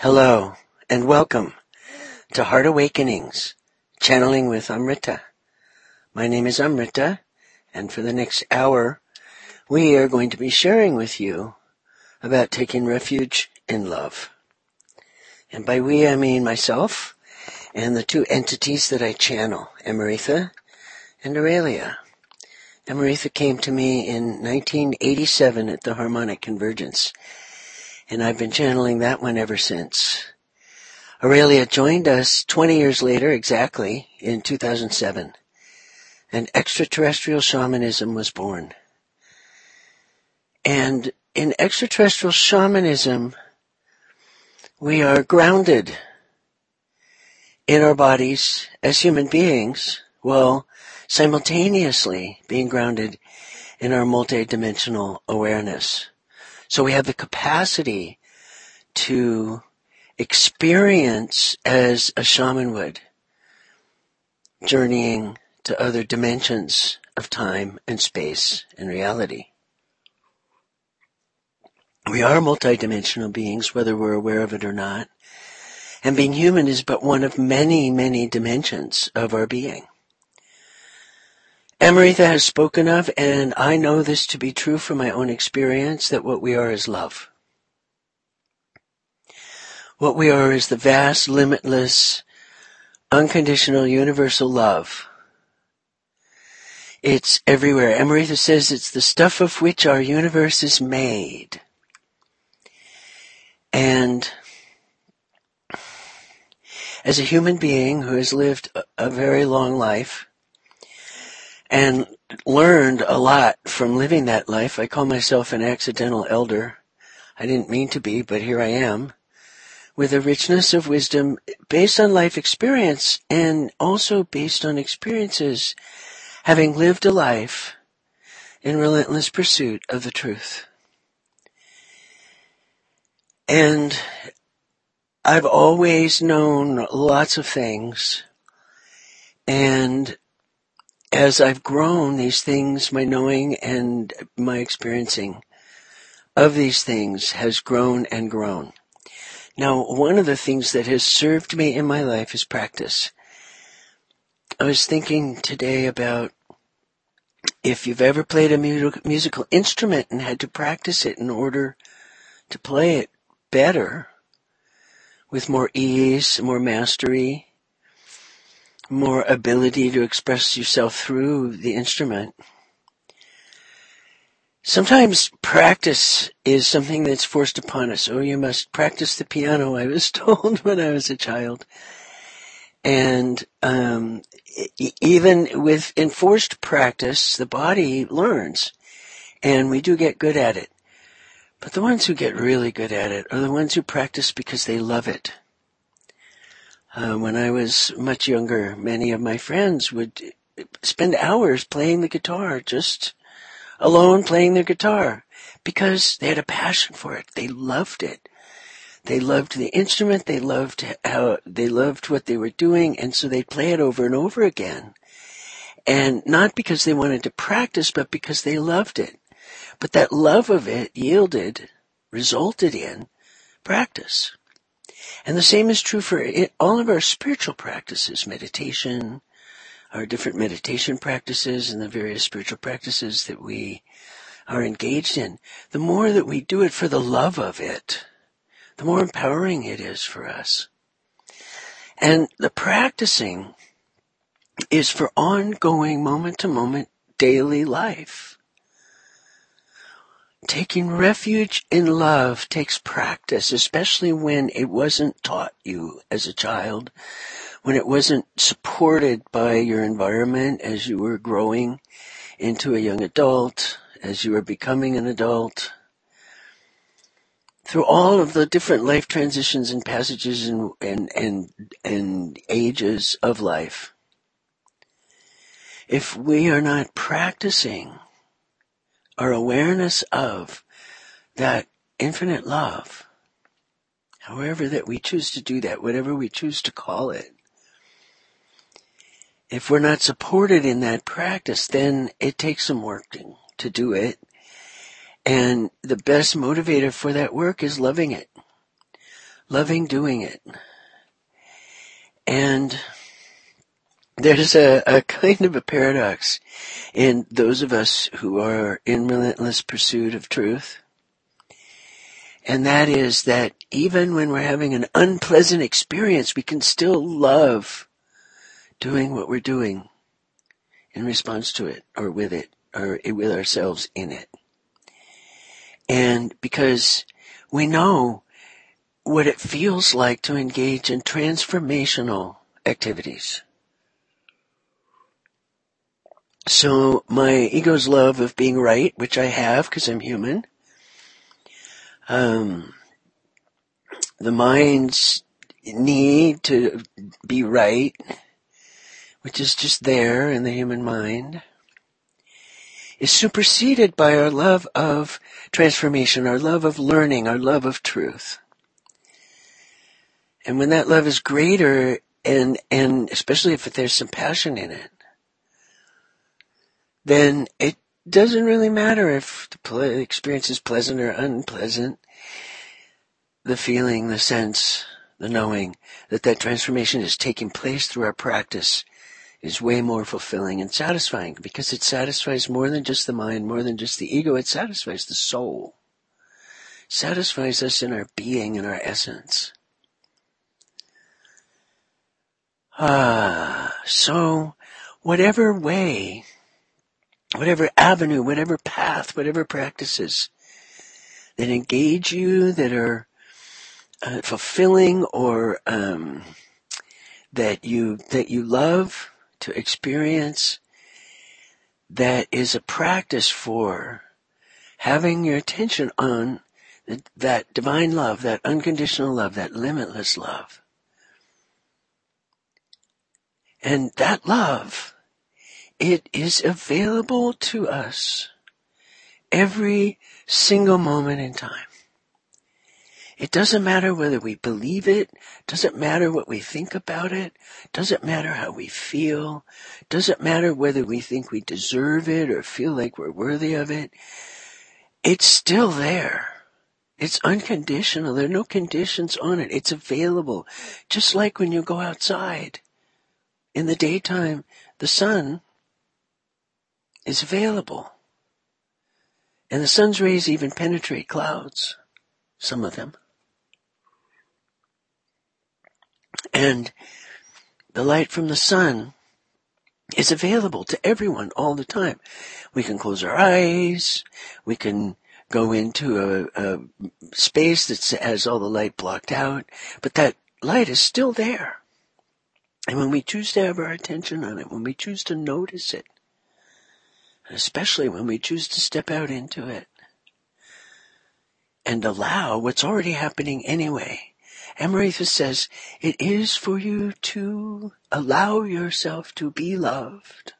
Hello and welcome to Heart Awakenings, channeling with Amrita. My name is Amrita and for the next hour we are going to be sharing with you about taking refuge in love. And by we I mean myself and the two entities that I channel, Amaritha and Aurelia. Amaritha came to me in 1987 at the Harmonic Convergence and I've been channeling that one ever since. Aurelia joined us 20 years later exactly in 2007 and extraterrestrial shamanism was born. And in extraterrestrial shamanism, we are grounded in our bodies as human beings while simultaneously being grounded in our multidimensional awareness. So we have the capacity to experience as a shaman would, journeying to other dimensions of time and space and reality. We are multidimensional beings, whether we're aware of it or not. And being human is but one of many, many dimensions of our being. Amaritha has spoken of, and I know this to be true from my own experience, that what we are is love. What we are is the vast, limitless, unconditional, universal love. It's everywhere. Amaritha says it's the stuff of which our universe is made. And as a human being who has lived a very long life, and learned a lot from living that life. I call myself an accidental elder. I didn't mean to be, but here I am with a richness of wisdom based on life experience and also based on experiences having lived a life in relentless pursuit of the truth. And I've always known lots of things and as I've grown, these things, my knowing and my experiencing of these things has grown and grown. Now, one of the things that has served me in my life is practice. I was thinking today about if you've ever played a musical instrument and had to practice it in order to play it better, with more ease, more mastery, more ability to express yourself through the instrument. Sometimes practice is something that's forced upon us. Oh, you must practice the piano, I was told when I was a child. And um, even with enforced practice, the body learns, and we do get good at it. But the ones who get really good at it are the ones who practice because they love it. Uh, when I was much younger, many of my friends would spend hours playing the guitar, just alone playing their guitar, because they had a passion for it. They loved it. They loved the instrument. They loved how they loved what they were doing, and so they'd play it over and over again. And not because they wanted to practice, but because they loved it. But that love of it yielded, resulted in practice. And the same is true for it, all of our spiritual practices, meditation, our different meditation practices and the various spiritual practices that we are engaged in. The more that we do it for the love of it, the more empowering it is for us. And the practicing is for ongoing moment to moment daily life. Taking refuge in love takes practice, especially when it wasn't taught you as a child, when it wasn't supported by your environment as you were growing into a young adult, as you were becoming an adult. Through all of the different life transitions and passages and, and, and, and ages of life. If we are not practicing our awareness of that infinite love, however that we choose to do that, whatever we choose to call it, if we're not supported in that practice, then it takes some work to, to do it. And the best motivator for that work is loving it. loving doing it. And there's a, a kind of a paradox in those of us who are in relentless pursuit of truth. And that is that even when we're having an unpleasant experience, we can still love doing what we're doing in response to it or with it or with ourselves in it. And because we know what it feels like to engage in transformational activities. So my ego's love of being right, which I have because I'm human, um, the mind's need to be right, which is just there in the human mind, is superseded by our love of transformation, our love of learning, our love of truth. And when that love is greater, and, and especially if there's some passion in it, then it doesn't really matter if the experience is pleasant or unpleasant. The feeling, the sense, the knowing that that transformation is taking place through our practice is way more fulfilling and satisfying because it satisfies more than just the mind, more than just the ego. It satisfies the soul. Satisfies us in our being and our essence. Ah, so whatever way whatever avenue, whatever path, whatever practices that engage you, that are uh, fulfilling or um, that you that you love to experience, that is a practice for having your attention on that divine love, that unconditional love, that limitless love. And that love it is available to us every single moment in time. It doesn't matter whether we believe it, doesn't matter what we think about it, doesn't matter how we feel, doesn't matter whether we think we deserve it or feel like we're worthy of it. It's still there. It's unconditional. There are no conditions on it. It's available. Just like when you go outside. In the daytime, the sun is available. And the sun's rays even penetrate clouds, some of them. And the light from the sun is available to everyone all the time. We can close our eyes, we can go into a, a space that has all the light blocked out, but that light is still there. And when we choose to have our attention on it, when we choose to notice it, especially when we choose to step out into it and allow what's already happening anyway. Amrita says, it is for you to allow yourself to be loved.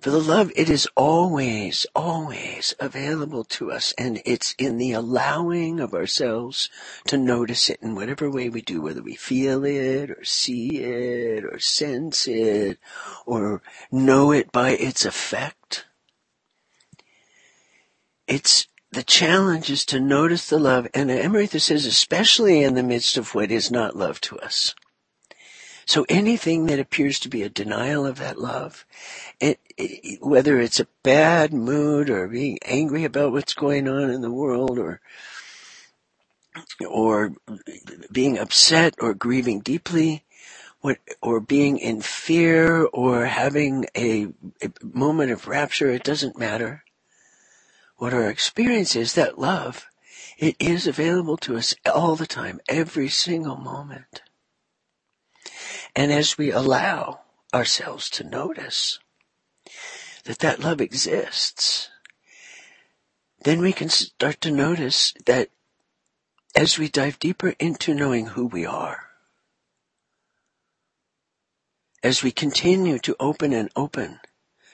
For the love, it is always, always available to us and it's in the allowing of ourselves to notice it in whatever way we do, whether we feel it or see it or sense it or know it by its effect. It's the challenge is to notice the love and Amrita says especially in the midst of what is not love to us. So anything that appears to be a denial of that love, it, whether it's a bad mood or being angry about what's going on in the world or or being upset or grieving deeply, what, or being in fear or having a, a moment of rapture, it doesn't matter. What our experience is, that love, it is available to us all the time, every single moment. And as we allow ourselves to notice that that love exists, then we can start to notice that as we dive deeper into knowing who we are, as we continue to open and open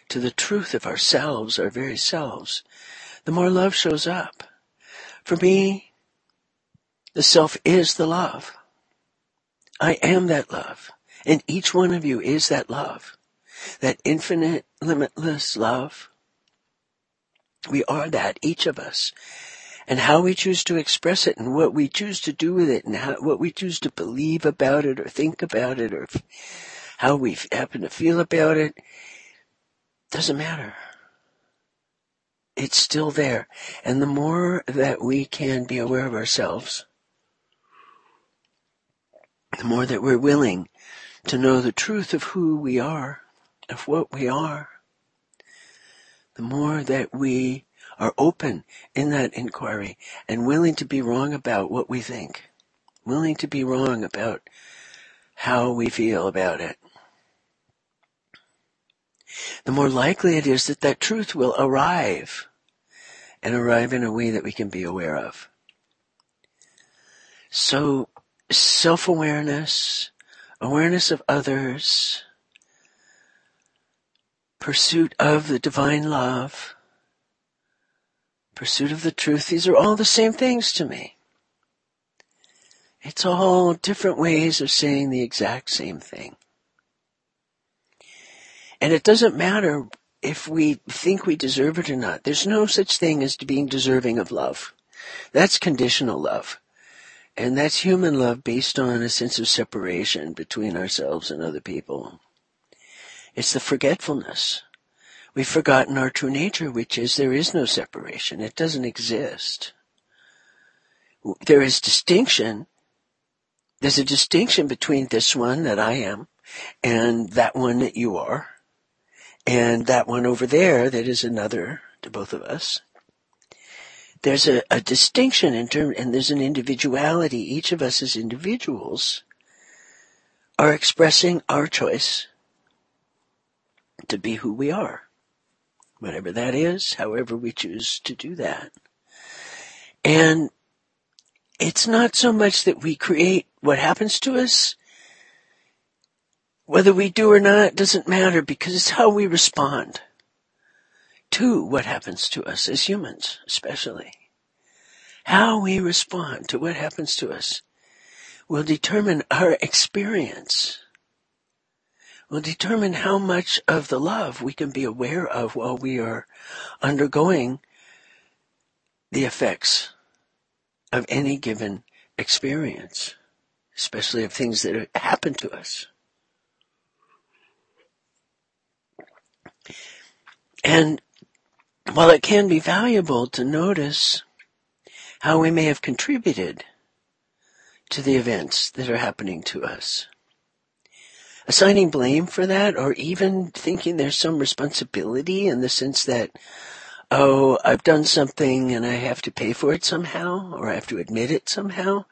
to the truth of ourselves, our very selves, the more love shows up. For me, the self is the love. I am that love. And each one of you is that love. That infinite, limitless love. We are that, each of us. and how we choose to express it and what we choose to do with it and how, what we choose to believe about it or think about it or how we happen to feel about it doesn't matter. It's still there. And the more that we can be aware of ourselves, the more that we're willing to know the truth of who we are, of what we are, the more that we are open in that inquiry and willing to be wrong about what we think, willing to be wrong about how we feel about it, the more likely it is that that truth will arrive and arrive in a way that we can be aware of. So self-awareness, awareness of others, pursuit of the divine love, pursuit of the truth, these are all the same things to me. It's all different ways of saying the exact same thing. And it doesn't matter if we think we deserve it or not. There's no such thing as being deserving of love. That's conditional love. And that's human love based on a sense of separation between ourselves and other people. It's the forgetfulness. We've forgotten our true nature, which is there is no separation. It doesn't exist. There is distinction. There's a distinction between this one that I am and that one that you are and that one over there that is another to both of us. There's a, a distinction in term, and there's an individuality. Each of us as individuals are expressing our choice to be who we are. Whatever that is, however we choose to do that. And it's not so much that we create what happens to us, whether we do or not doesn't matter because it's how we respond to what happens to us as humans, especially. How we respond to what happens to us will determine our experience, will determine how much of the love we can be aware of while we are undergoing the effects of any given experience, especially of things that happen to us. And while it can be valuable to notice how we may have contributed to the events that are happening to us, assigning blame for that or even thinking there's some responsibility in the sense that, oh, I've done something and I have to pay for it somehow or I have to admit it somehow.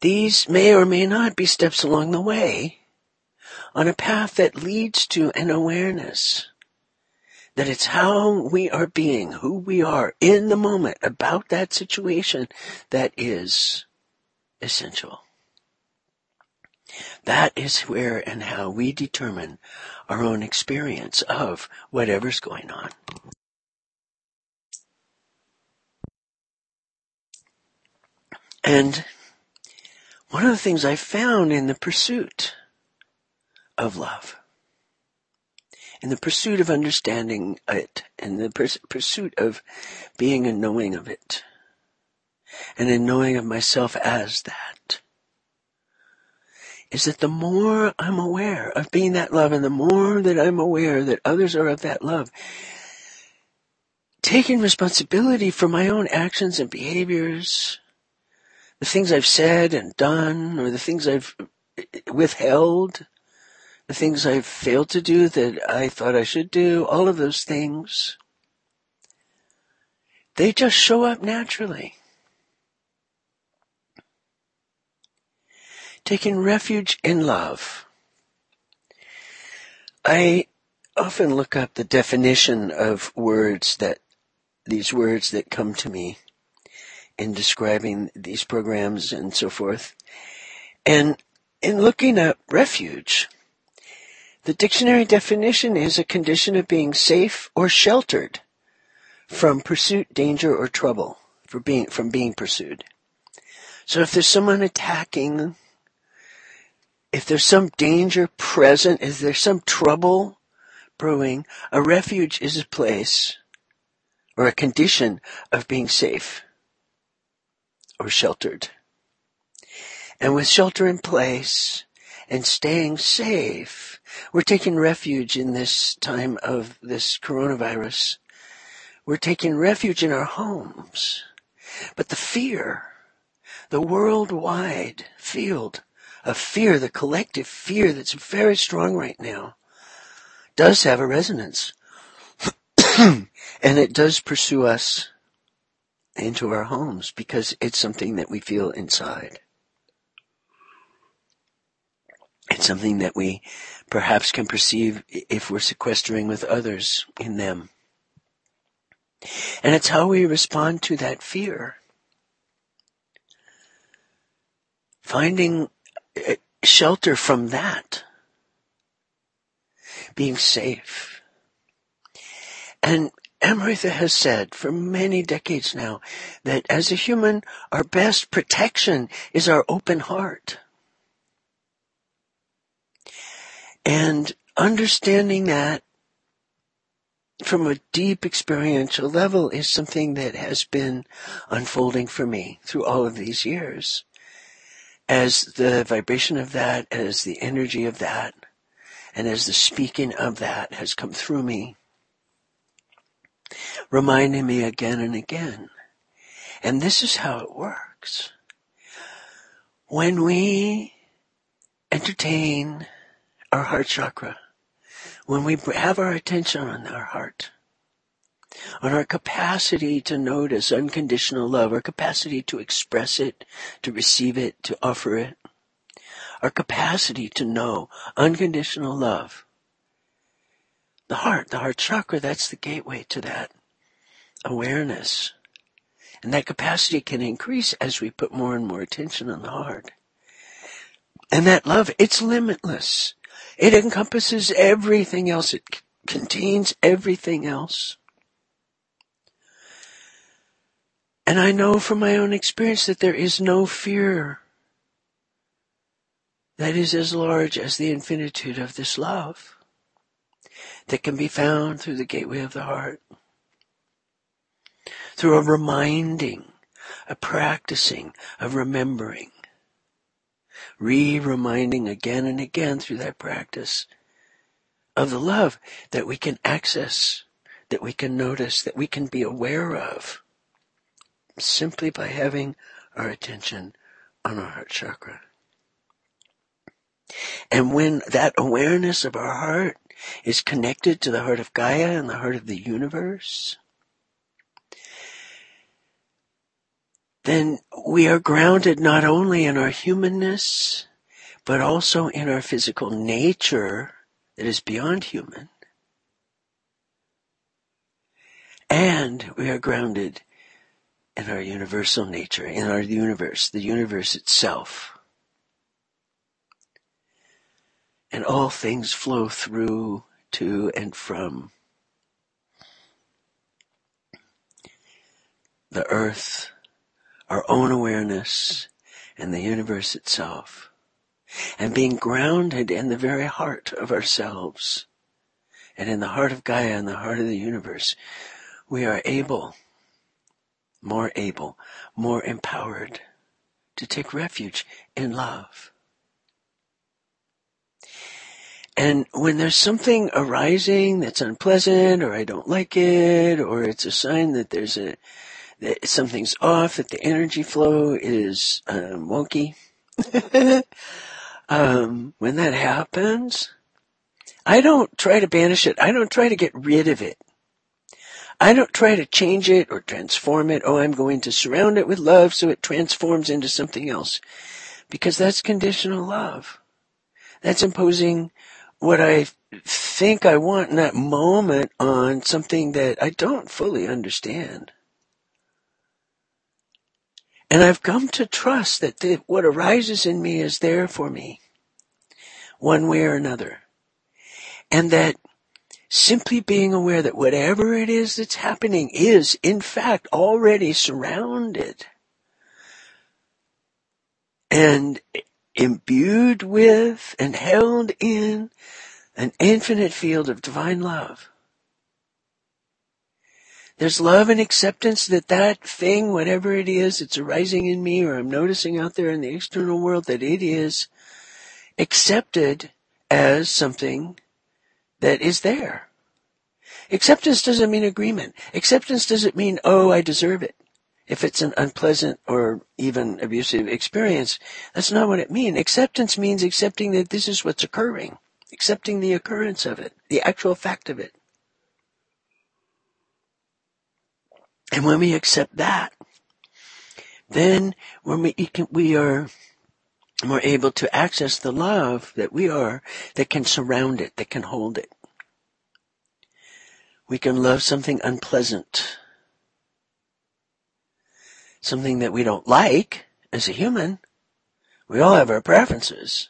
These may or may not be steps along the way on a path that leads to an awareness that it's how we are being, who we are in the moment about that situation that is essential. That is where and how we determine our own experience of whatever's going on. And one of the things I found in the pursuit of love in the pursuit of understanding it, in the pers- pursuit of being a knowing of it, and in knowing of myself as that, is that the more I'm aware of being that love and the more that I'm aware that others are of that love, taking responsibility for my own actions and behaviors, the things I've said and done, or the things I've eh, withheld, the things I've failed to do that I thought I should do, all of those things, they just show up naturally. Taking refuge in love. I often look up the definition of words that, these words that come to me in describing these programs and so forth. And in looking up refuge, the dictionary definition is a condition of being safe or sheltered from pursuit, danger, or trouble, for being, from being pursued. So if there's someone attacking, if there's some danger present, is there some trouble brewing, a refuge is a place or a condition of being safe or sheltered. And with shelter in place and staying safe, we're taking refuge in this time of this coronavirus. We're taking refuge in our homes. But the fear, the worldwide field of fear, the collective fear that's very strong right now, does have a resonance. and it does pursue us into our homes because it's something that we feel inside. It's something that we perhaps can perceive if we're sequestering with others in them. And it's how we respond to that fear. Finding shelter from that. Being safe. And Amrita has said for many decades now that as a human, our best protection is our open heart. And understanding that from a deep experiential level is something that has been unfolding for me through all of these years. As the vibration of that, as the energy of that, and as the speaking of that has come through me, reminding me again and again. And this is how it works. When we entertain our heart chakra, when we have our attention on our heart, on our capacity to notice unconditional love, our capacity to express it, to receive it, to offer it, our capacity to know unconditional love. The heart, the heart chakra, that's the gateway to that awareness. And that capacity can increase as we put more and more attention on the heart. And that love, it's limitless. It encompasses everything else. It c- contains everything else. And I know from my own experience that there is no fear that is as large as the infinitude of this love that can be found through the gateway of the heart. Through a reminding, a practicing, a remembering re-reminding again and again through that practice of the love that we can access, that we can notice, that we can be aware of simply by having our attention on our heart chakra. And when that awareness of our heart is connected to the heart of Gaia and the heart of the universe, then we are grounded not only in our humanness, but also in our physical nature that is beyond human. And we are grounded in our universal nature, in our universe, the universe itself. And all things flow through, to, and from the earth, our own awareness, and the universe itself. And being grounded in the very heart of ourselves, and in the heart of Gaia and the heart of the universe, we are able, more able, more empowered to take refuge in love. And when there's something arising that's unpleasant, or I don't like it, or it's a sign that there's a that something's off, that the energy flow is um, wonky. um, when that happens, I don't try to banish it. I don't try to get rid of it. I don't try to change it or transform it. Oh, I'm going to surround it with love so it transforms into something else. Because that's conditional love. That's imposing what I think I want in that moment on something that I don't fully understand. And I've come to trust that what arises in me is there for me, one way or another. And that simply being aware that whatever it is that's happening is, in fact, already surrounded and imbued with and held in an infinite field of divine love. There's love and acceptance that that thing, whatever it is, it's arising in me or I'm noticing out there in the external world that it is accepted as something that is there. Acceptance doesn't mean agreement. Acceptance doesn't mean, oh, I deserve it. If it's an unpleasant or even abusive experience, that's not what it means. Acceptance means accepting that this is what's occurring, accepting the occurrence of it, the actual fact of it. And when we accept that, then when we, we are more able to access the love that we are, that can surround it, that can hold it. We can love something unpleasant something that we don't like as a human. We all have our preferences.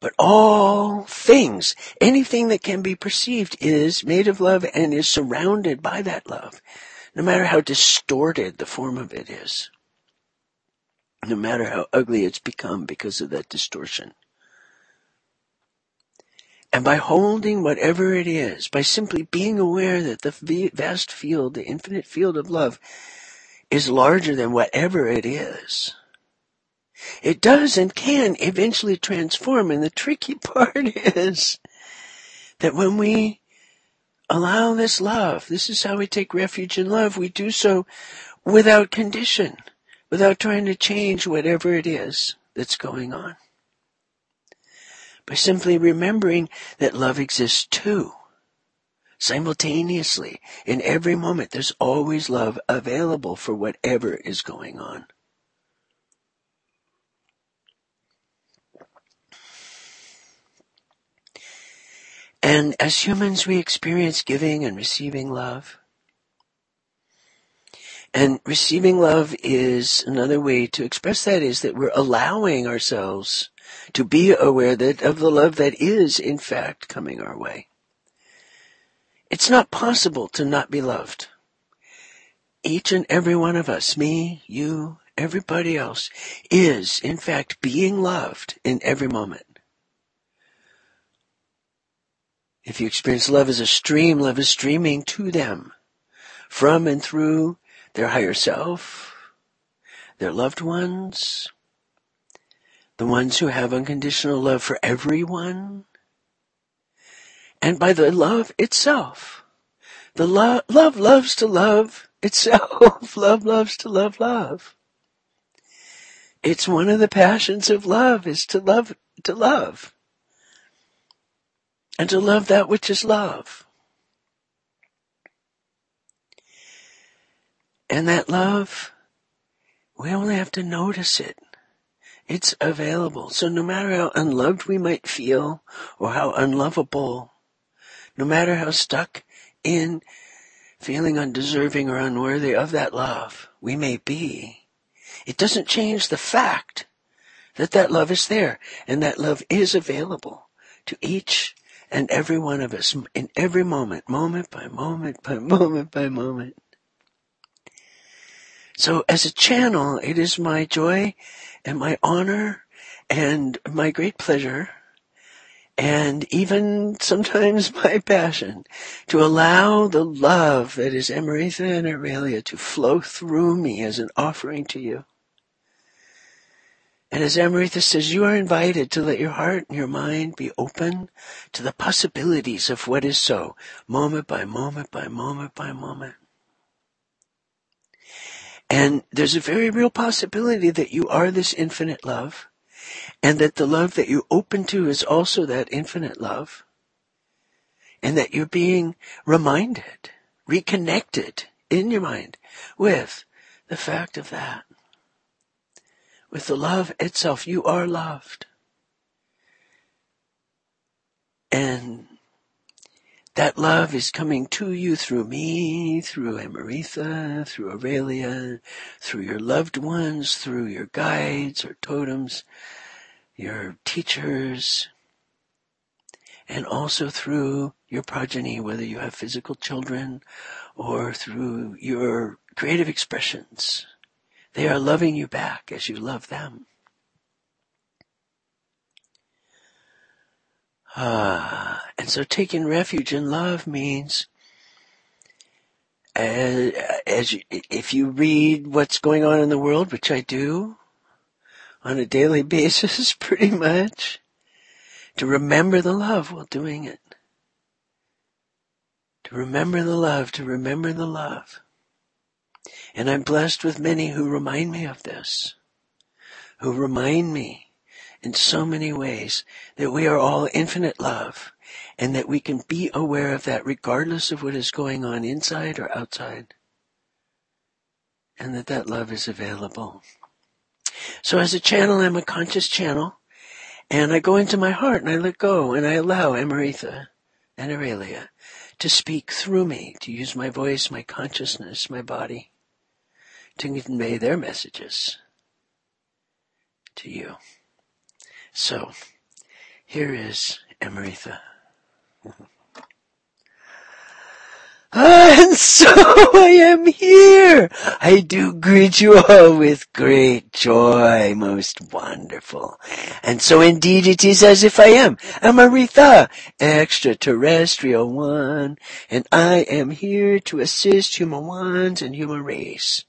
But all things, anything that can be perceived is made of love and is surrounded by that love, no matter how distorted the form of it is. No matter how ugly it's become because of that distortion. And by holding whatever it is, by simply being aware that the vast field, the infinite field of love is larger than whatever it is. It does and can eventually transform, and the tricky part is that when we allow this love, this is how we take refuge in love, we do so without condition, without trying to change whatever it is that's going on. By simply remembering that love exists too simultaneously. In every moment, there's always love available for whatever is going on. And as humans, we experience giving and receiving love. And receiving love is another way to express that is that we're allowing ourselves to be aware that of the love that is in fact coming our way. It's not possible to not be loved. Each and every one of us, me, you, everybody else, is in fact being loved in every moment. If you experience love as a stream, love is streaming to them from and through their higher self, their loved ones, the ones who have unconditional love for everyone, and by the love itself. The lo- love loves to love itself. love loves to love love. It's one of the passions of love is to love, to love. And to love that which is love. And that love, we only have to notice it. It's available. So no matter how unloved we might feel or how unlovable, no matter how stuck in feeling undeserving or unworthy of that love we may be, it doesn't change the fact that that love is there and that love is available to each and every one of us in every moment, moment by moment by moment by moment. So as a channel, it is my joy and my honor and my great pleasure and even sometimes my passion to allow the love that is Amaritha and Aurelia to flow through me as an offering to you. And as Amaritha says, you are invited to let your heart and your mind be open to the possibilities of what is so, moment by moment by moment by moment. And there's a very real possibility that you are this infinite love and that the love that you open to is also that infinite love, and that you're being reminded, reconnected in your mind with the fact of that. With the love itself, you are loved. And that love is coming to you through me, through Amaritha, through Aurelia, through your loved ones, through your guides or totems, your teachers, and also through your progeny, whether you have physical children or through your creative expressions. They are loving you back as you love them. Ah, and so taking refuge in love means as, as you, if you read what's going on in the world, which I do on a daily basis, pretty much, to remember the love while doing it. To remember the love, to remember the love. And I'm blessed with many who remind me of this, who remind me in so many ways that we are all infinite love and that we can be aware of that regardless of what is going on inside or outside. And that that love is available. So as a channel, I'm a conscious channel and I go into my heart and I let go and I allow Amaritha and Aurelia to speak through me, to use my voice, my consciousness, my body to convey their messages to you. So, here is Amaritha. And so I am here. I do greet you all with great joy, most wonderful. And so indeed it is as if I am Amaritha, extraterrestrial one, and I am here to assist human ones and human race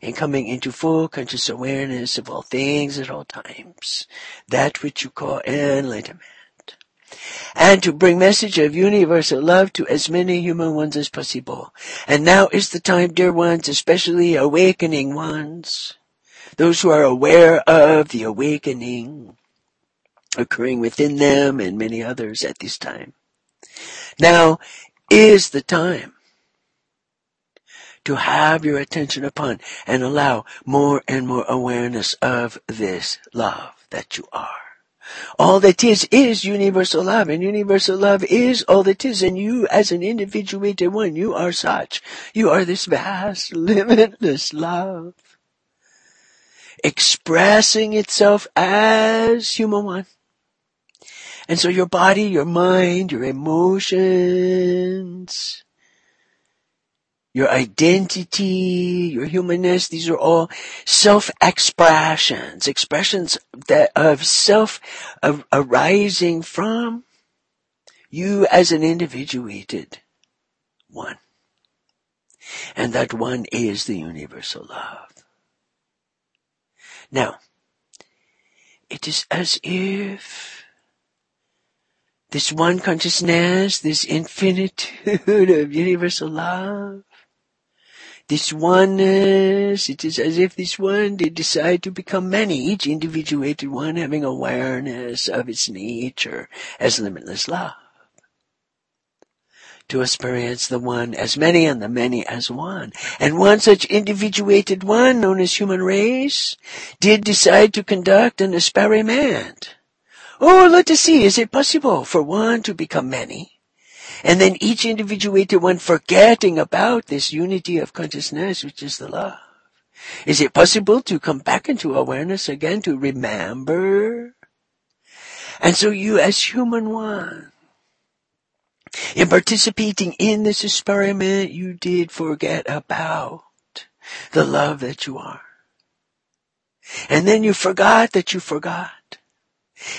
in coming into full conscious awareness of all things at all times, that which you call enlightenment and to bring message of universal love to as many human ones as possible. And now is the time, dear ones, especially awakening ones, those who are aware of the awakening occurring within them and many others at this time. Now is the time to have your attention upon and allow more and more awareness of this love that you are. All that is, is universal love, and universal love is all that is, and you as an individuated one, you are such. You are this vast, limitless love. Expressing itself as human one. And so your body, your mind, your emotions, your identity, your humanness, these are all self-expressions, expressions that of self arising from you as an individuated one. And that one is the universal love. Now, it is as if this one consciousness, this infinitude of universal love, this oneness, it is as if this one, did decide to become many, each individuated one having awareness of its nature as limitless love. To experience the one as many and the many as one. And one such individuated one, known as human race, did decide to conduct an experiment. Oh, let us see, is it possible for one to become many? And then each individuated one forgetting about this unity of consciousness, which is the love. Is it possible to come back into awareness again, to remember? And so you as human one, in participating in this experiment, you did forget about the love that you are. And then you forgot that you forgot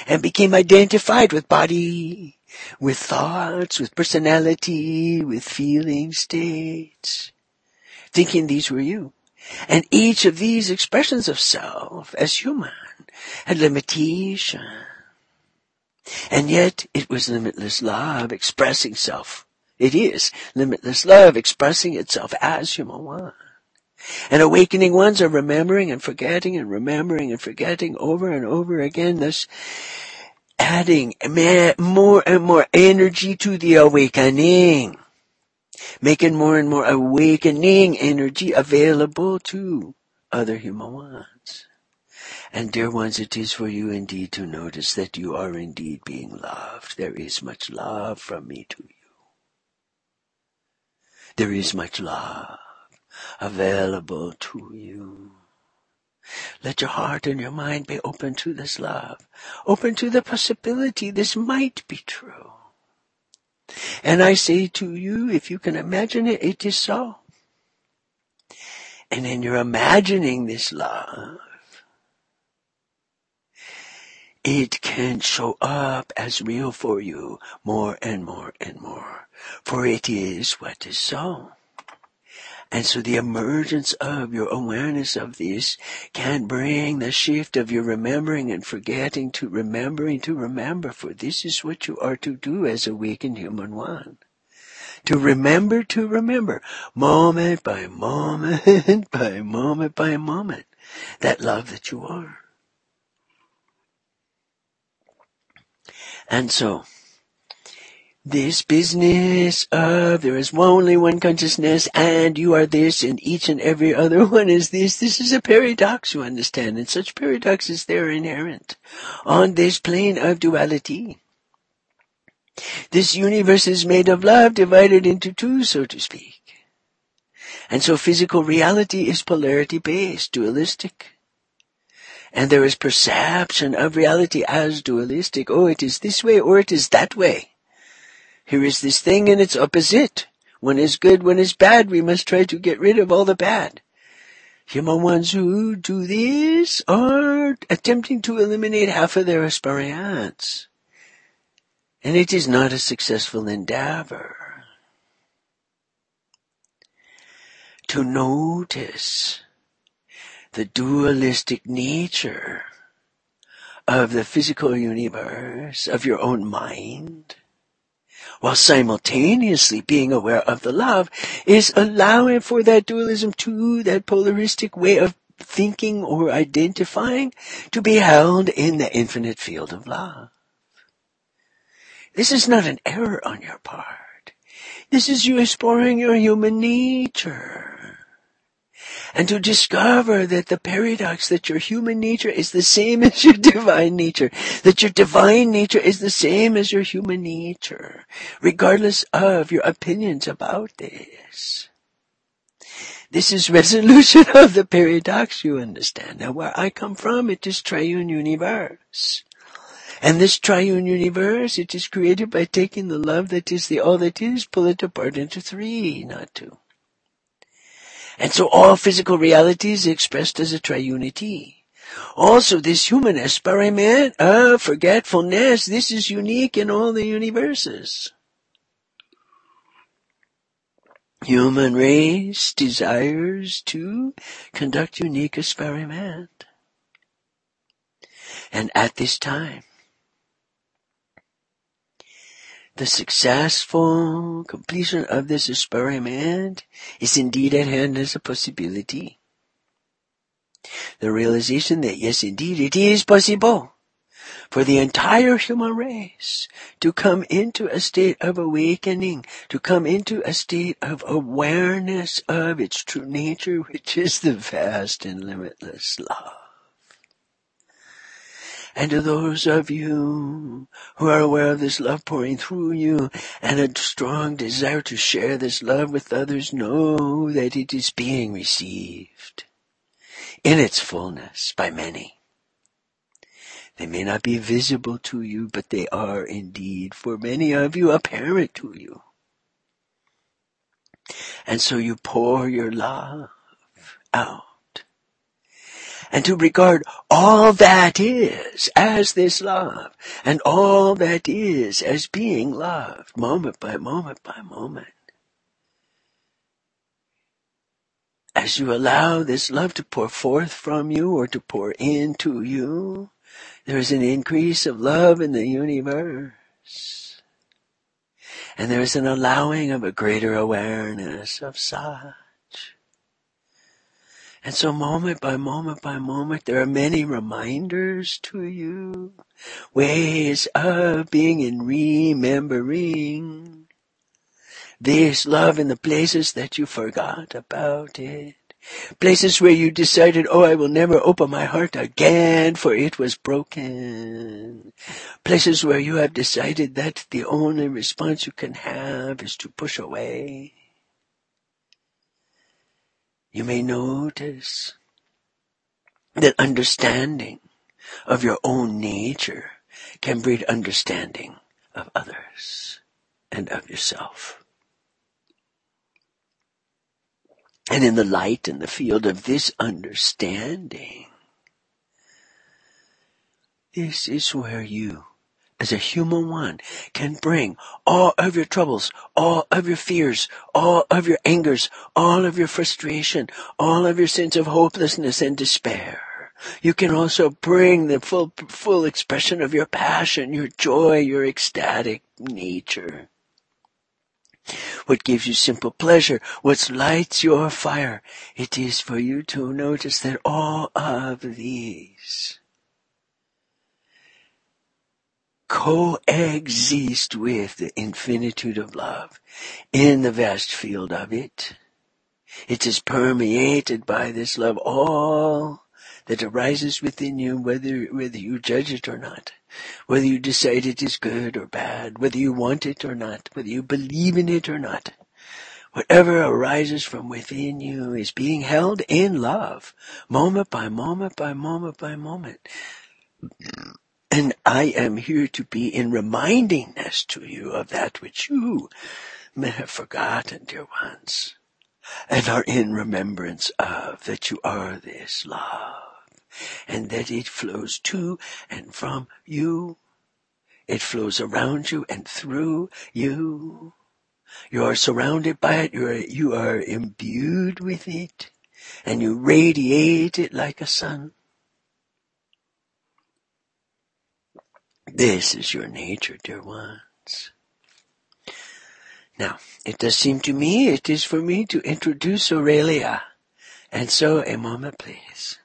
and became identified with body, with thoughts, with personality, with feeling states, thinking these were you. And each of these expressions of self as human had limitation. And yet it was limitless love expressing self. It is limitless love expressing itself as human one. And awakening ones are remembering and forgetting and remembering and forgetting over and over again this adding more and more energy to the awakening. Making more and more awakening energy available to other human ones. And dear ones, it is for you indeed to notice that you are indeed being loved. There is much love from me to you. There is much love available to you. Let your heart and your mind be open to this love, open to the possibility this might be true. And I say to you, if you can imagine it, it is so. And in your imagining this love, it can show up as real for you more and more and more. For it is what is so. And so the emergence of your awareness of this can bring the shift of your remembering and forgetting to remembering to remember, for this is what you are to do as a awakened human one. To remember to remember, moment by moment by moment by moment, that love that you are. And so, this business of there is only one consciousness and you are this and each and every other one is this. This is a paradox you understand and such paradoxes there are inherent on this plane of duality. This universe is made of love divided into two, so to speak. And so physical reality is polarity based, dualistic. And there is perception of reality as dualistic. Oh, it is this way or it is that way. Here is this thing and its opposite. One is good, one is bad. We must try to get rid of all the bad. Human ones who do this are attempting to eliminate half of their experience. And it is not a successful endeavor. To notice the dualistic nature of the physical universe, of your own mind, while simultaneously being aware of the love is allowing for that dualism to, that polaristic way of thinking or identifying to be held in the infinite field of love. This is not an error on your part. This is you exploring your human nature and to discover that the paradox that your human nature is the same as your divine nature, that your divine nature is the same as your human nature, regardless of your opinions about this. This is resolution of the paradox, you understand. Now where I come from, it is triune universe. And this triune universe, it is created by taking the love that is the all that is, pull it apart into three, not two. And so all physical reality is expressed as a triunity. Also, this human experiment of forgetfulness, this is unique in all the universes. Human race desires to conduct unique experiment. And at this time, the successful completion of this experiment is indeed at hand as a possibility. The realization that yes, indeed, it is possible for the entire human race to come into a state of awakening, to come into a state of awareness of its true nature, which is the vast and limitless love. And to those of you who are aware of this love pouring through you and a strong desire to share this love with others, know that it is being received in its fullness by many. They may not be visible to you, but they are indeed for many of you apparent to you. And so you pour your love out and to regard all that is as this love, and all that is as being loved, moment by moment by moment. As you allow this love to pour forth from you or to pour into you, there is an increase of love in the universe. And there is an allowing of a greater awareness of sight. And so moment by moment by moment, there are many reminders to you, ways of being and remembering this love in the places that you forgot about it. Places where you decided, oh, I will never open my heart again, for it was broken. Places where you have decided that the only response you can have is to push away. You may notice that understanding of your own nature can breed understanding of others and of yourself. And in the light and the field of this understanding, this is where you as a human one can bring all of your troubles, all of your fears, all of your angers, all of your frustration, all of your sense of hopelessness and despair. You can also bring the full, full expression of your passion, your joy, your ecstatic nature. What gives you simple pleasure, what lights your fire, it is for you to notice that all of these coexist with the infinitude of love in the vast field of it. It is permeated by this love, all that arises within you, whether, whether you judge it or not, whether you decide it is good or bad, whether you want it or not, whether you believe in it or not. Whatever arises from within you is being held in love, moment by moment by moment by moment. And I am here to be in remindingness to you of that which you may have forgotten, dear ones, and are in remembrance of that you are this love, and that it flows to and from you. It flows around you and through you. You are surrounded by it. You are, you are imbued with it, and you radiate it like a sun. This is your nature, dear ones. Now, it does seem to me it is for me to introduce Aurelia. And so a moment, please.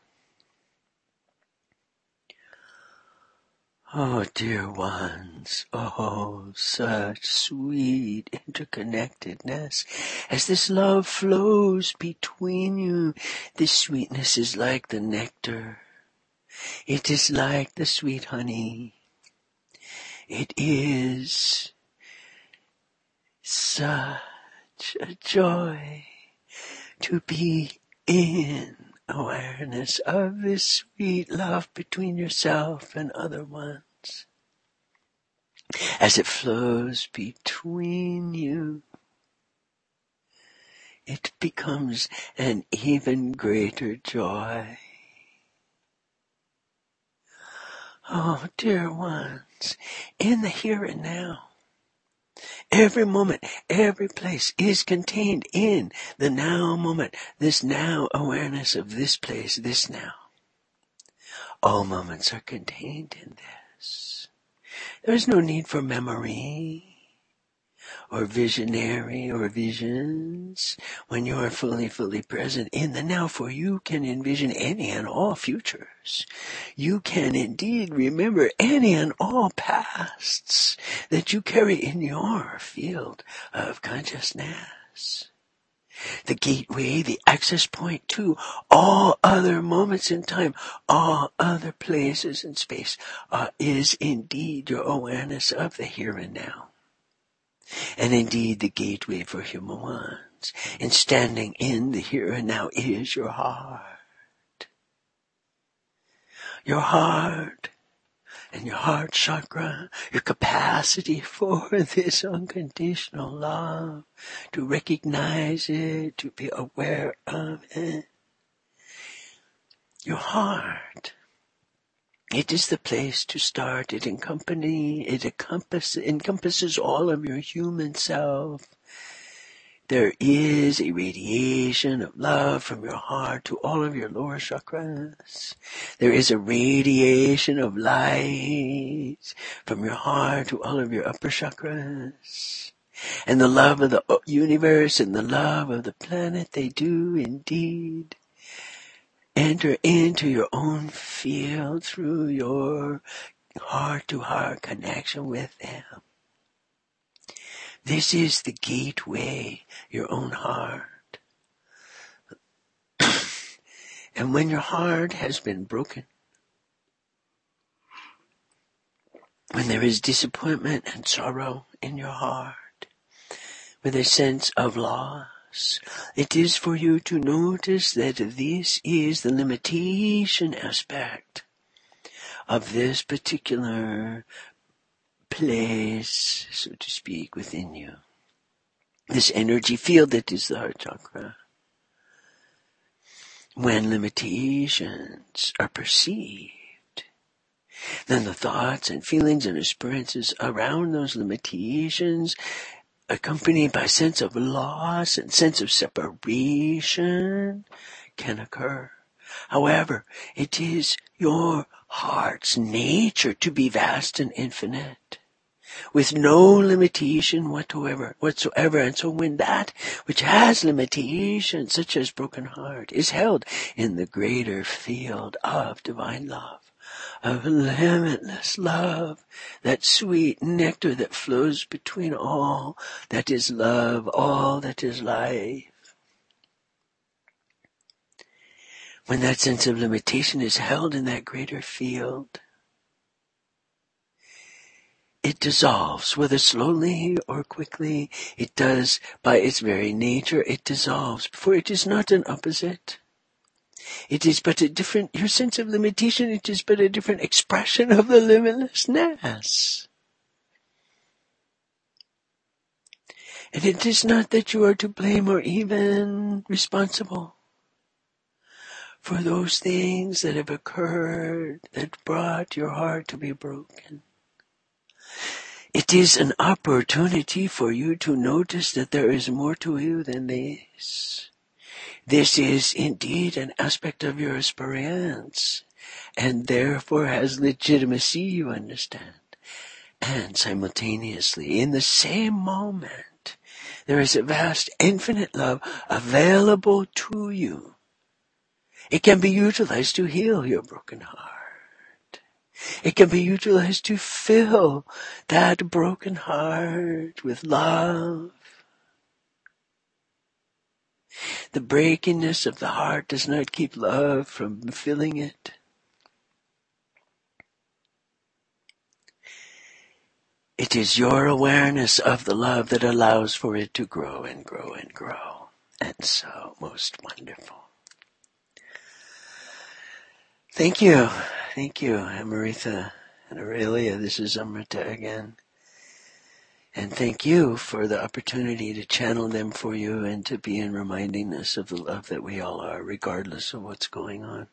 Oh, dear ones, oh, such sweet interconnectedness. As this love flows between you, this sweetness is like the nectar. It is like the sweet honey. It is such a joy to be in awareness of this sweet love between yourself and other ones. As it flows between you, it becomes an even greater joy. Oh, dear ones, in the here and now. Every moment, every place is contained in the now moment, this now awareness of this place, this now. All moments are contained in this. There is no need for memory or visionary or visions when you are fully, fully present in the now, for you can envision any and all futures. You can indeed remember any and all pasts that you carry in your field of consciousness the gateway, the access point to all other moments in time, all other places in space, uh, is indeed your awareness of the here and now and indeed the gateway for human ones. And standing in the here and now is your heart. Your heart and your heart chakra, your capacity for this unconditional love, to recognize it, to be aware of it. Your heart it is the place to start. It encompany, it encompass, encompasses all of your human self. There is a radiation of love from your heart to all of your lower chakras. There is a radiation of light from your heart to all of your upper chakras. And the love of the universe and the love of the planet, they do indeed enter into your own field through your heart to heart connection with them. This is the gateway, your own heart. and when your heart has been broken, when there is disappointment and sorrow in your heart, with a sense of loss, it is for you to notice that this is the limitation aspect of this particular place, so to speak, within you. This energy field that is the heart chakra. When limitations are perceived, then the thoughts and feelings and experiences around those limitations, accompanied by sense of loss and sense of separation, can occur. However, it is your heart's nature to be vast and infinite with no limitation whatsoever, whatsoever. And so when that which has limitations, such as broken heart, is held in the greater field of divine love, of limitless love, that sweet nectar that flows between all that is love, all that is life. When that sense of limitation is held in that greater field, it dissolves, whether slowly or quickly, it does by its very nature, it dissolves, for it is not an opposite. It is but a different, your sense of limitation, it is but a different expression of the limitlessness. And it is not that you are to blame or even responsible for those things that have occurred that brought your heart to be broken. It is an opportunity for you to notice that there is more to you than this. This is indeed an aspect of your experience and therefore has legitimacy, you understand. And simultaneously, in the same moment, there is a vast infinite love available to you. It can be utilized to heal your broken heart. It can be utilized to fill that broken heart with love. The breakingness of the heart does not keep love from filling it. It is your awareness of the love that allows for it to grow and grow and grow. And so most wonderful. Thank you. Thank you, Amaritha and Aurelia. This is Amrita again. And thank you for the opportunity to channel them for you and to be in reminding us of the love that we all are, regardless of what's going on.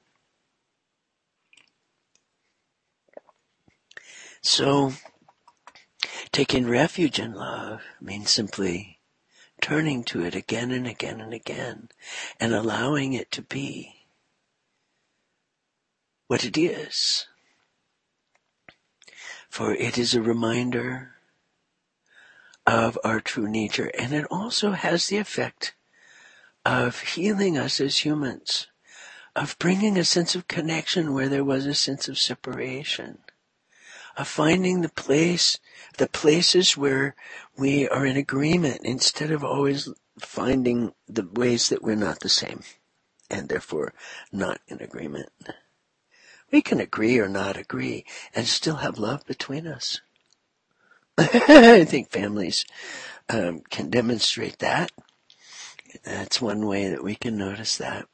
So, taking refuge in love means simply turning to it again and again and again and allowing it to be what it is. For it is a reminder of our true nature and it also has the effect of healing us as humans, of bringing a sense of connection where there was a sense of separation, of finding the place, the places where we are in agreement instead of always finding the ways that we're not the same and therefore not in agreement. We can agree or not agree and still have love between us. I think families um, can demonstrate that. That's one way that we can notice that.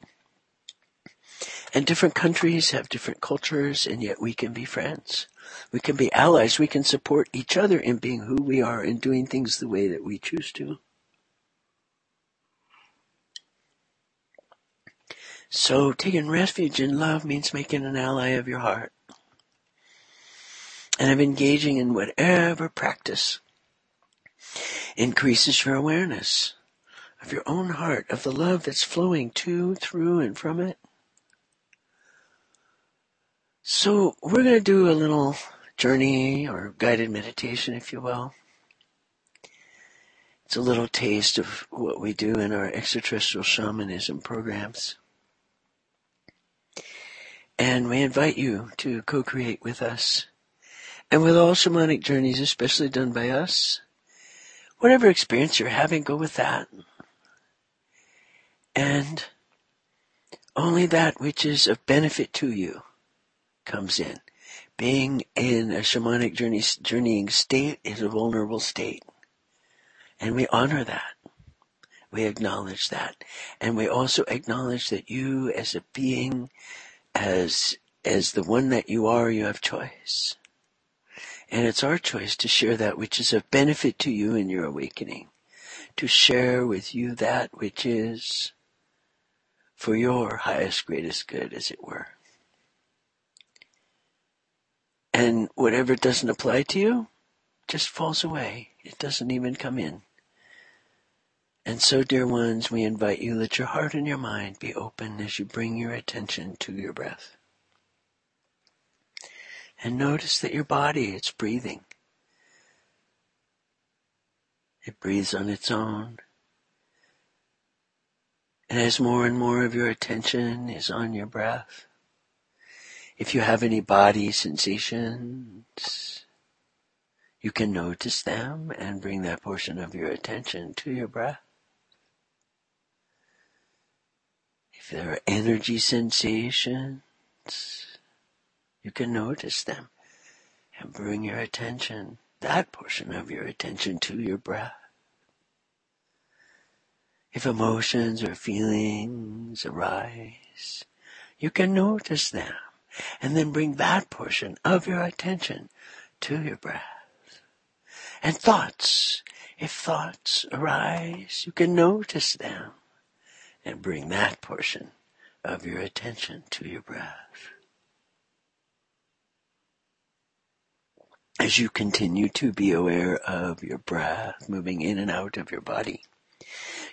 And different countries have different cultures, and yet we can be friends. We can be allies. We can support each other in being who we are and doing things the way that we choose to. So taking refuge in love means making an ally of your heart and of engaging in whatever practice increases your awareness of your own heart, of the love that's flowing to, through, and from it. So we're going to do a little journey or guided meditation, if you will. It's a little taste of what we do in our extraterrestrial shamanism programs. And we invite you to co-create with us. And with all shamanic journeys, especially done by us, whatever experience you're having, go with that. And only that which is of benefit to you comes in. Being in a shamanic journey, journeying state is a vulnerable state. And we honor that. We acknowledge that. And we also acknowledge that you as a being as as the one that you are, you have choice. And it's our choice to share that which is of benefit to you in your awakening, to share with you that which is for your highest, greatest good, as it were. And whatever doesn't apply to you just falls away. It doesn't even come in. And so, dear ones, we invite you, let your heart and your mind be open as you bring your attention to your breath. And notice that your body, it's breathing. It breathes on its own. And as more and more of your attention is on your breath, if you have any body sensations, you can notice them and bring that portion of your attention to your breath. If there are energy sensations, you can notice them and bring your attention, that portion of your attention to your breath. If emotions or feelings arise, you can notice them and then bring that portion of your attention to your breath. And thoughts, if thoughts arise, you can notice them and bring that portion of your attention to your breath. As you continue to be aware of your breath moving in and out of your body,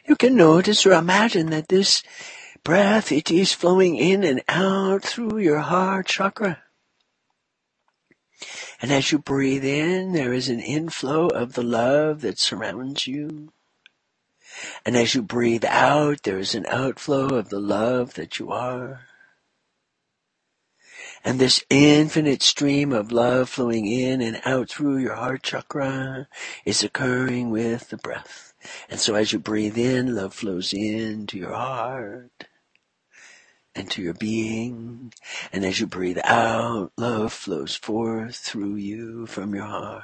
you can notice or imagine that this breath, it is flowing in and out through your heart chakra. And as you breathe in, there is an inflow of the love that surrounds you. And as you breathe out, there is an outflow of the love that you are. And this infinite stream of love flowing in and out through your heart chakra is occurring with the breath. And so as you breathe in, love flows into your heart and to your being. And as you breathe out, love flows forth through you from your heart.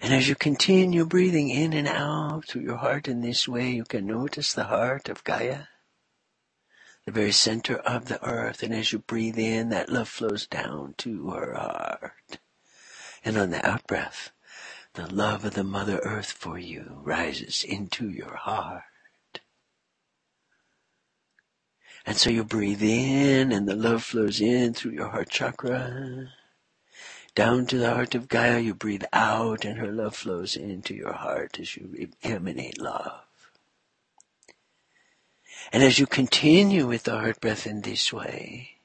And as you continue breathing in and out through your heart in this way, you can notice the heart of Gaia, the very center of the earth. And as you breathe in, that love flows down to her heart. And on the out breath, the love of the Mother Earth for you rises into your heart. And so you breathe in and the love flows in through your heart chakra. Down to the heart of Gaia, you breathe out and her love flows into your heart as you emanate love. And as you continue with the heart breath in this way,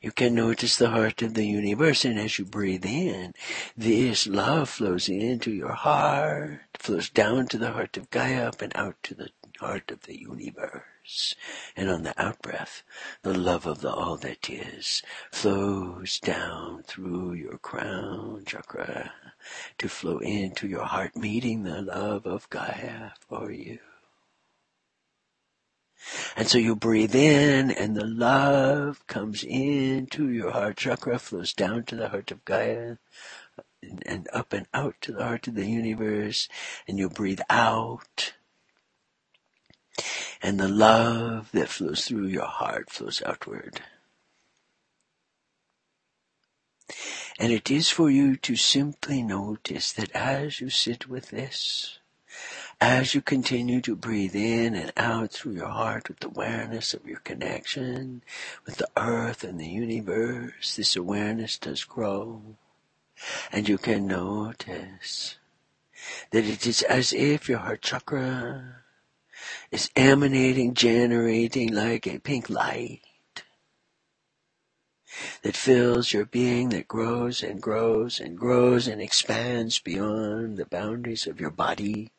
you can notice the heart of the universe, and as you breathe in, this love flows into your heart, flows down to the heart of Gaia, up and out to the heart of the universe. And on the outbreath, the love of the all that is flows down through your crown chakra to flow into your heart, meeting the love of Gaia for you. And so you breathe in and the love comes into your heart chakra, flows down to the heart of Gaia and up and out to the heart of the universe. And you breathe out and the love that flows through your heart flows outward. And it is for you to simply notice that as you sit with this, as you continue to breathe in and out through your heart with awareness of your connection with the earth and the universe, this awareness does grow. And you can notice that it is as if your heart chakra is emanating, generating like a pink light that fills your being, that grows and grows and grows and expands beyond the boundaries of your body,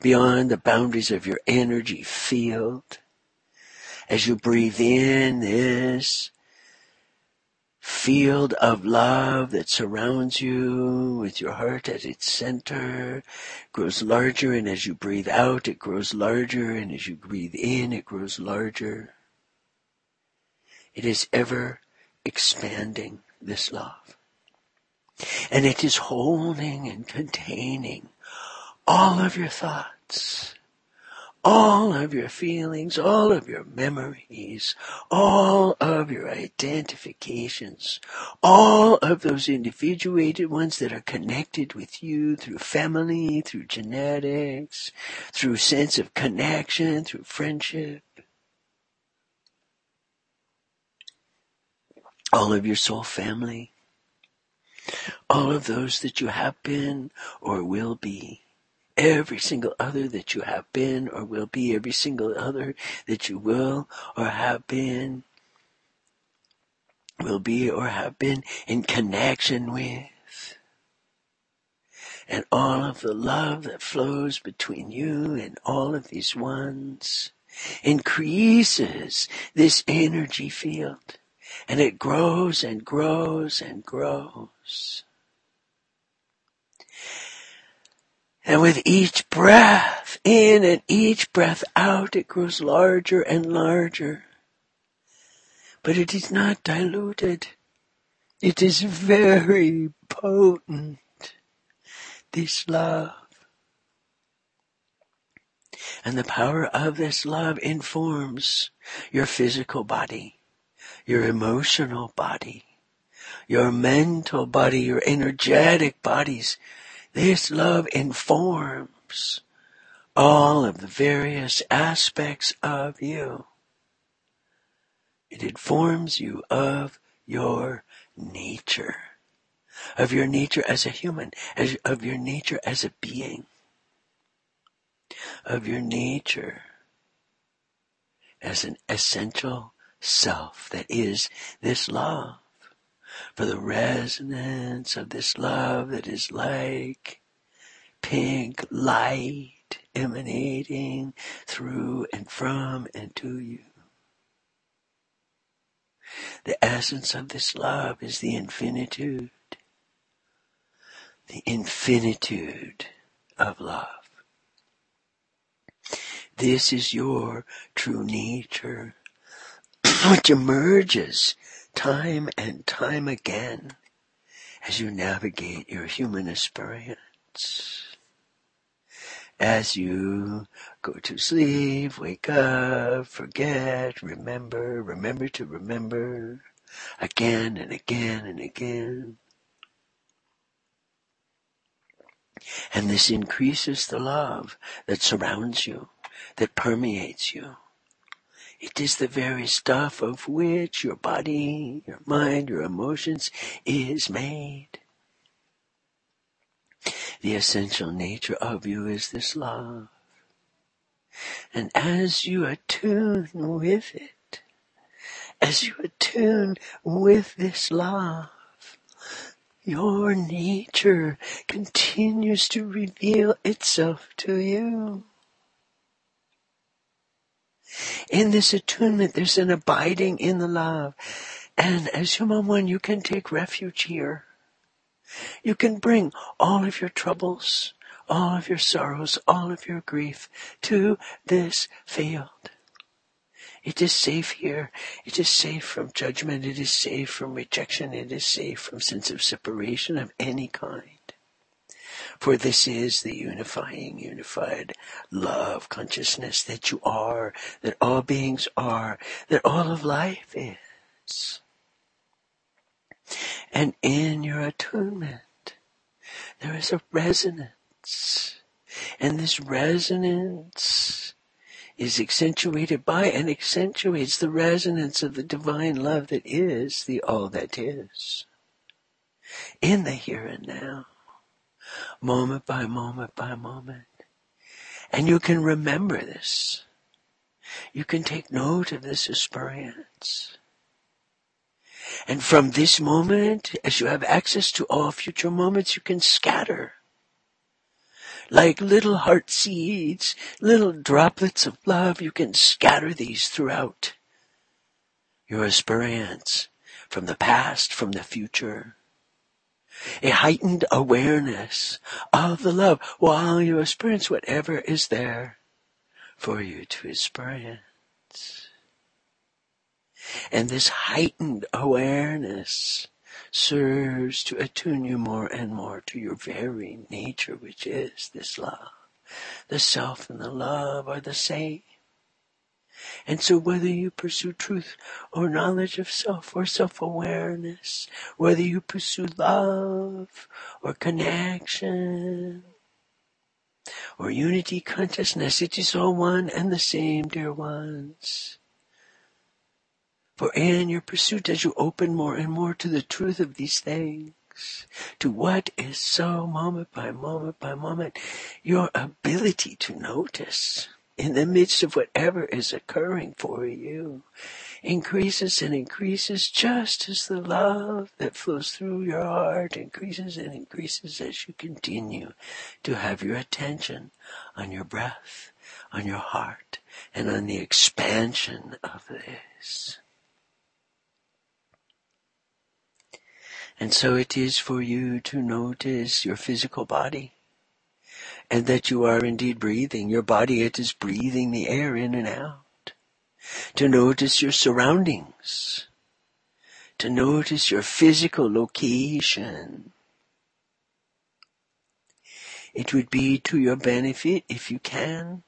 beyond the boundaries of your energy field. As you breathe in this field of love that surrounds you with your heart at its center grows larger and as you breathe out it grows larger and as you breathe in it grows larger. It is ever expanding this love. And it is holding and containing all of your thoughts, all of your feelings, all of your memories, all of your identifications, all of those individuated ones that are connected with you through family, through genetics, through sense of connection, through friendship. All of your soul family, all of those that you have been or will be, every single other that you have been or will be, every single other that you will or have been, will be or have been in connection with. And all of the love that flows between you and all of these ones increases this energy field. And it grows and grows and grows. And with each breath in and each breath out, it grows larger and larger. But it is not diluted. It is very potent. This love. And the power of this love informs your physical body, your emotional body, your mental body, your energetic bodies, this love informs all of the various aspects of you. It informs you of your nature, of your nature as a human, as, of your nature as a being, of your nature as an essential self that is this love for the resonance of this love that is like pink light emanating through and from and to you. The essence of this love is the infinitude, the infinitude of love. This is your true nature, which emerges time and time again as you navigate your human experience. As you go to sleep, wake up, forget, remember, remember to remember, again and again and again. And this increases the love that surrounds you, that permeates you. It is the very stuff of which your body, your mind, your emotions is made. The essential nature of you is this love. And as you attune with it, as you attune with this love, your nature continues to reveal itself to you. In this attunement, there's an abiding in the love. And as human one, you can take refuge here. You can bring all of your troubles, all of your sorrows, all of your grief to this field. It is safe here. It is safe from judgment. It is safe from rejection. It is safe from sense of separation of any kind. For this is the unifying, unified love consciousness that you are, that all beings are, that all of life is. And in your attunement, there is a resonance. And this resonance is accentuated by and accentuates the resonance of the divine love that is the all that is. In the here and now moment by moment by moment. And you can remember this. You can take note of this experience. And from this moment, as you have access to all future moments, you can scatter. Like little heart seeds, little droplets of love, you can scatter these throughout your experience from the past, from the future a heightened awareness of the love while you experience whatever is there for you to experience. And this heightened awareness serves to attune you more and more to your very nature, which is this love. The self and the love are the same. And so whether you pursue truth or knowledge of self or self-awareness, whether you pursue love or connection or unity consciousness, it is all one and the same, dear ones. For in your pursuit, as you open more and more to the truth of these things, to what is so moment by moment by moment, your ability to notice in the midst of whatever is occurring for you increases and increases just as the love that flows through your heart increases and increases as you continue to have your attention on your breath, on your heart, and on the expansion of this. And so it is for you to notice your physical body and that you are indeed breathing. Your body, it is breathing the air in and out. To notice your surroundings. To notice your physical location. It would be to your benefit if you can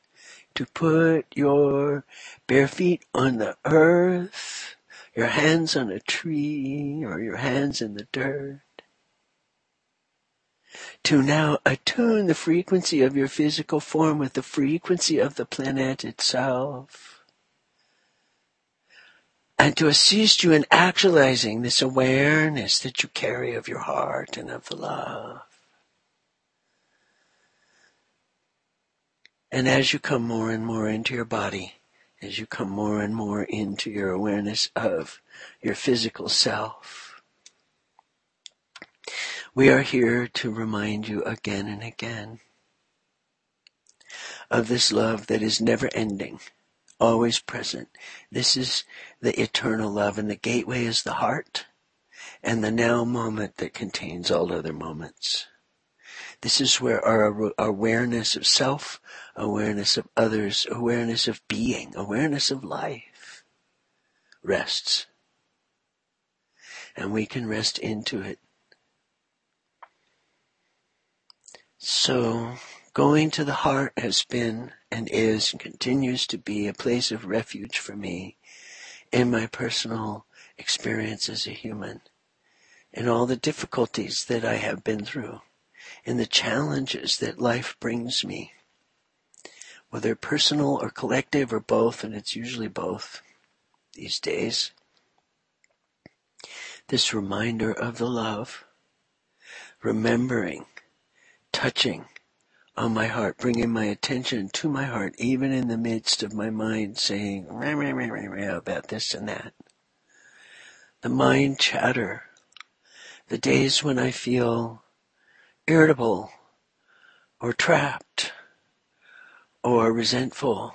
to put your bare feet on the earth your hands on a tree or your hands in the dirt. To now attune the frequency of your physical form with the frequency of the planet itself. And to assist you in actualizing this awareness that you carry of your heart and of the love. And as you come more and more into your body, as you come more and more into your awareness of your physical self. We are here to remind you again and again of this love that is never ending, always present. This is the eternal love and the gateway is the heart and the now moment that contains all other moments. This is where our awareness of self, awareness of others, awareness of being, awareness of life rests. And we can rest into it. So, going to the heart has been and is and continues to be a place of refuge for me in my personal experience as a human and all the difficulties that I have been through and the challenges that life brings me, whether personal or collective or both, and it's usually both these days. This reminder of the love, remembering, touching on my heart, bringing my attention to my heart, even in the midst of my mind saying rah, rah, rah, rah, rah about this and that. The mind chatter, the days when I feel irritable or trapped or resentful.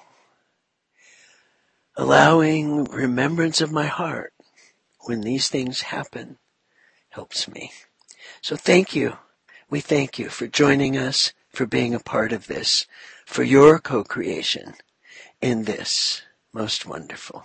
Allowing remembrance of my heart when these things happen helps me. So thank you. We thank you for joining us, for being a part of this, for your co-creation in this most wonderful.